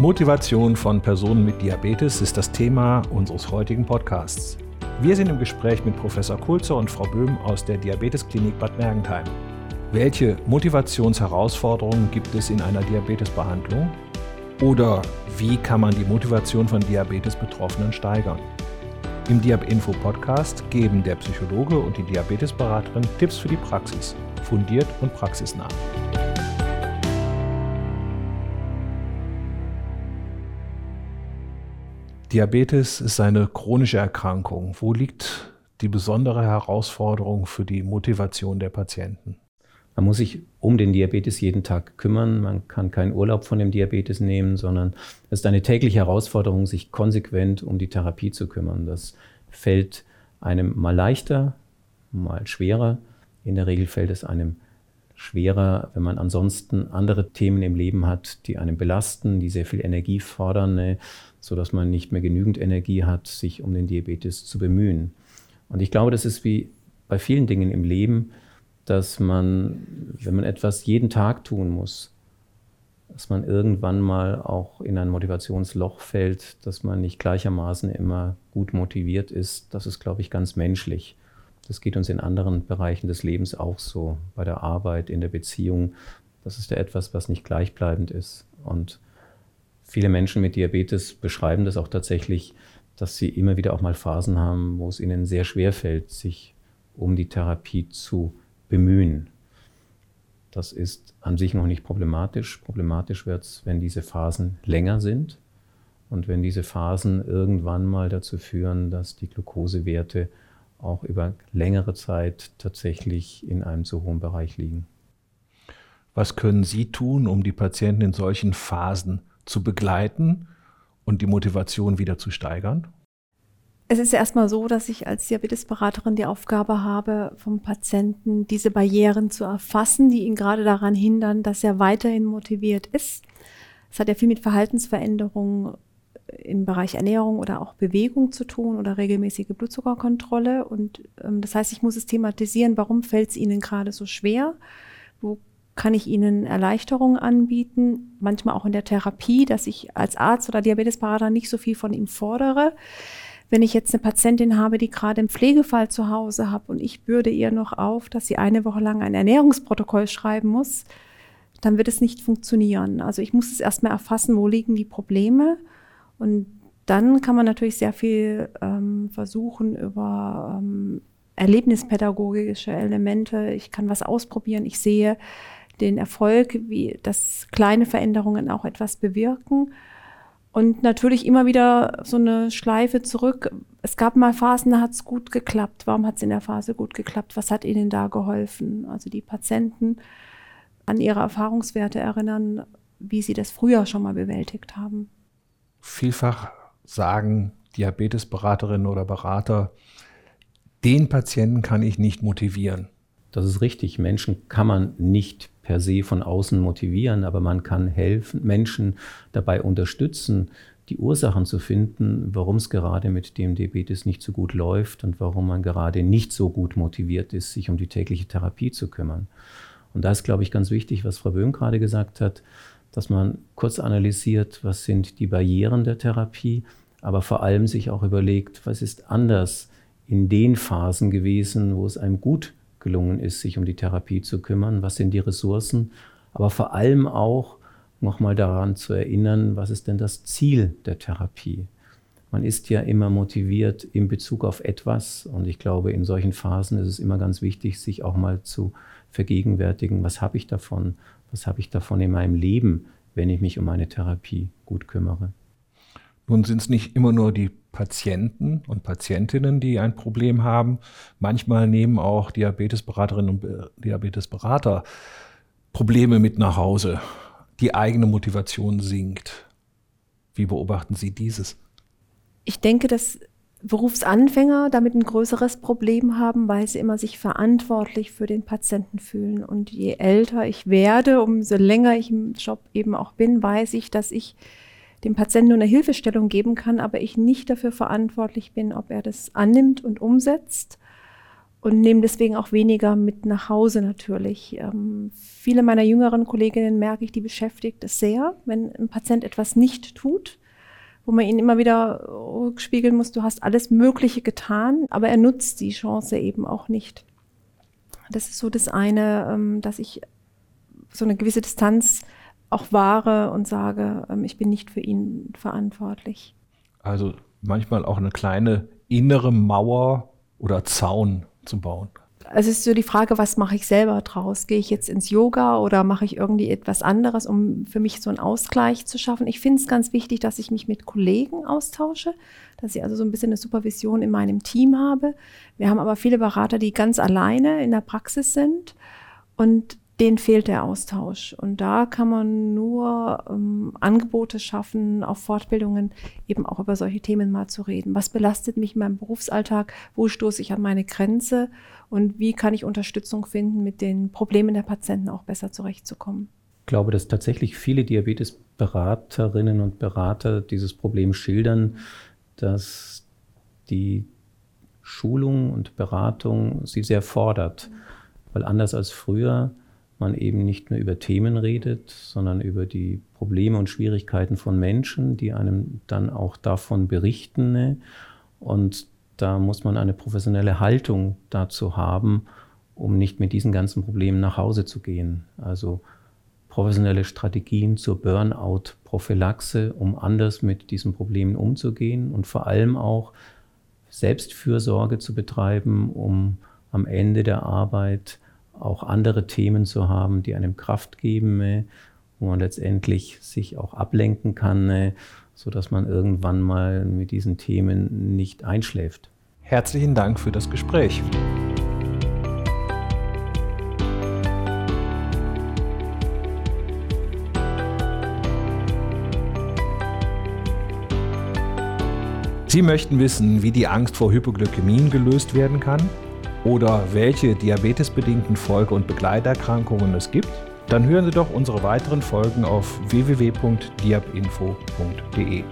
Motivation von Personen mit Diabetes ist das Thema unseres heutigen Podcasts. Wir sind im Gespräch mit Professor Kulzer und Frau Böhm aus der Diabetesklinik Bad Mergentheim. Welche Motivationsherausforderungen gibt es in einer Diabetesbehandlung? Oder wie kann man die Motivation von Diabetesbetroffenen steigern? Im Diab-Info Podcast geben der Psychologe und die Diabetesberaterin Tipps für die Praxis, fundiert und praxisnah. Diabetes ist eine chronische Erkrankung. Wo liegt die besondere Herausforderung für die Motivation der Patienten? Man muss sich um den Diabetes jeden Tag kümmern. Man kann keinen Urlaub von dem Diabetes nehmen, sondern es ist eine tägliche Herausforderung, sich konsequent um die Therapie zu kümmern. Das fällt einem mal leichter, mal schwerer. In der Regel fällt es einem schwerer, wenn man ansonsten andere Themen im Leben hat, die einem belasten, die sehr viel Energie fordern, ne, sodass man nicht mehr genügend Energie hat, sich um den Diabetes zu bemühen. Und ich glaube, das ist wie bei vielen Dingen im Leben, dass man, wenn man etwas jeden Tag tun muss, dass man irgendwann mal auch in ein Motivationsloch fällt, dass man nicht gleichermaßen immer gut motiviert ist. Das ist, glaube ich, ganz menschlich. Das geht uns in anderen Bereichen des Lebens auch so, bei der Arbeit, in der Beziehung. Das ist ja etwas, was nicht gleichbleibend ist. Und viele Menschen mit Diabetes beschreiben das auch tatsächlich, dass sie immer wieder auch mal Phasen haben, wo es ihnen sehr schwer fällt, sich um die Therapie zu bemühen. Das ist an sich noch nicht problematisch. Problematisch wird es, wenn diese Phasen länger sind und wenn diese Phasen irgendwann mal dazu führen, dass die Glukosewerte auch über längere Zeit tatsächlich in einem zu hohen Bereich liegen. Was können Sie tun, um die Patienten in solchen Phasen zu begleiten und die Motivation wieder zu steigern? Es ist erstmal so, dass ich als Diabetesberaterin die Aufgabe habe, vom Patienten diese Barrieren zu erfassen, die ihn gerade daran hindern, dass er weiterhin motiviert ist. Es hat ja viel mit Verhaltensveränderungen im Bereich Ernährung oder auch Bewegung zu tun oder regelmäßige Blutzuckerkontrolle. Und ähm, das heißt, ich muss es thematisieren, warum fällt es Ihnen gerade so schwer? Wo kann ich Ihnen Erleichterungen anbieten? Manchmal auch in der Therapie, dass ich als Arzt oder Diabetesberater nicht so viel von ihm fordere wenn ich jetzt eine Patientin habe, die gerade einen Pflegefall zu Hause hat und ich bürde ihr noch auf, dass sie eine Woche lang ein Ernährungsprotokoll schreiben muss, dann wird es nicht funktionieren. Also ich muss es erstmal erfassen, wo liegen die Probleme und dann kann man natürlich sehr viel ähm, versuchen über ähm, erlebnispädagogische Elemente. Ich kann was ausprobieren. Ich sehe den Erfolg, wie dass kleine Veränderungen auch etwas bewirken. Und natürlich immer wieder so eine Schleife zurück. Es gab mal Phasen, da hat es gut geklappt. Warum hat es in der Phase gut geklappt? Was hat Ihnen da geholfen? Also die Patienten an ihre Erfahrungswerte erinnern, wie sie das früher schon mal bewältigt haben. Vielfach sagen Diabetesberaterinnen oder Berater, den Patienten kann ich nicht motivieren. Das ist richtig. Menschen kann man nicht per se von außen motivieren, aber man kann helfen, Menschen dabei unterstützen, die Ursachen zu finden, warum es gerade mit dem Diabetes nicht so gut läuft und warum man gerade nicht so gut motiviert ist, sich um die tägliche Therapie zu kümmern. Und da ist, glaube ich, ganz wichtig, was Frau Böhm gerade gesagt hat, dass man kurz analysiert, was sind die Barrieren der Therapie, aber vor allem sich auch überlegt, was ist anders in den Phasen gewesen, wo es einem gut gelungen ist, sich um die Therapie zu kümmern, was sind die Ressourcen, aber vor allem auch nochmal daran zu erinnern, was ist denn das Ziel der Therapie. Man ist ja immer motiviert in Bezug auf etwas und ich glaube, in solchen Phasen ist es immer ganz wichtig, sich auch mal zu vergegenwärtigen, was habe ich davon, was habe ich davon in meinem Leben, wenn ich mich um meine Therapie gut kümmere. Nun sind es nicht immer nur die Patienten und Patientinnen, die ein Problem haben. Manchmal nehmen auch Diabetesberaterinnen und Diabetesberater Probleme mit nach Hause. Die eigene Motivation sinkt. Wie beobachten Sie dieses? Ich denke, dass Berufsanfänger damit ein größeres Problem haben, weil sie immer sich verantwortlich für den Patienten fühlen. Und je älter ich werde, umso länger ich im Job eben auch bin, weiß ich, dass ich dem Patienten nur eine Hilfestellung geben kann, aber ich nicht dafür verantwortlich bin, ob er das annimmt und umsetzt. und nehme deswegen auch weniger mit nach Hause natürlich. Ähm, viele meiner jüngeren Kolleginnen merke ich, die beschäftigt es sehr, wenn ein Patient etwas nicht tut, wo man ihn immer wieder spiegeln muss, du hast alles Mögliche getan, aber er nutzt die Chance eben auch nicht. Das ist so das eine, ähm, dass ich so eine gewisse Distanz auch wahre und sage, ähm, ich bin nicht für ihn verantwortlich. Also manchmal auch eine kleine innere Mauer oder Zaun zu bauen. Es ist so die Frage, was mache ich selber draus? Gehe ich jetzt ins Yoga oder mache ich irgendwie etwas anderes, um für mich so einen Ausgleich zu schaffen? Ich finde es ganz wichtig, dass ich mich mit Kollegen austausche, dass ich also so ein bisschen eine Supervision in meinem Team habe. Wir haben aber viele Berater, die ganz alleine in der Praxis sind und denen fehlt der Austausch. Und da kann man nur ähm, Angebote schaffen, auf Fortbildungen eben auch über solche Themen mal zu reden. Was belastet mich in meinem Berufsalltag? Wo stoße ich an meine Grenze? Und wie kann ich Unterstützung finden, mit den Problemen der Patienten auch besser zurechtzukommen? Ich glaube, dass tatsächlich viele Diabetesberaterinnen und Berater dieses Problem schildern, dass die Schulung und Beratung sie sehr fordert. Weil anders als früher man eben nicht mehr über Themen redet, sondern über die Probleme und Schwierigkeiten von Menschen, die einem dann auch davon berichten. Ne? Und da muss man eine professionelle Haltung dazu haben, um nicht mit diesen ganzen Problemen nach Hause zu gehen. Also professionelle Strategien zur Burnout-Prophylaxe, um anders mit diesen Problemen umzugehen und vor allem auch Selbstfürsorge zu betreiben, um am Ende der Arbeit auch andere Themen zu haben, die einem Kraft geben, äh, wo man letztendlich sich auch ablenken kann, äh, sodass man irgendwann mal mit diesen Themen nicht einschläft. Herzlichen Dank für das Gespräch. Sie möchten wissen, wie die Angst vor Hypoglykämien gelöst werden kann? Oder welche diabetesbedingten Folge- und Begleiterkrankungen es gibt, dann hören Sie doch unsere weiteren Folgen auf www.diabinfo.de.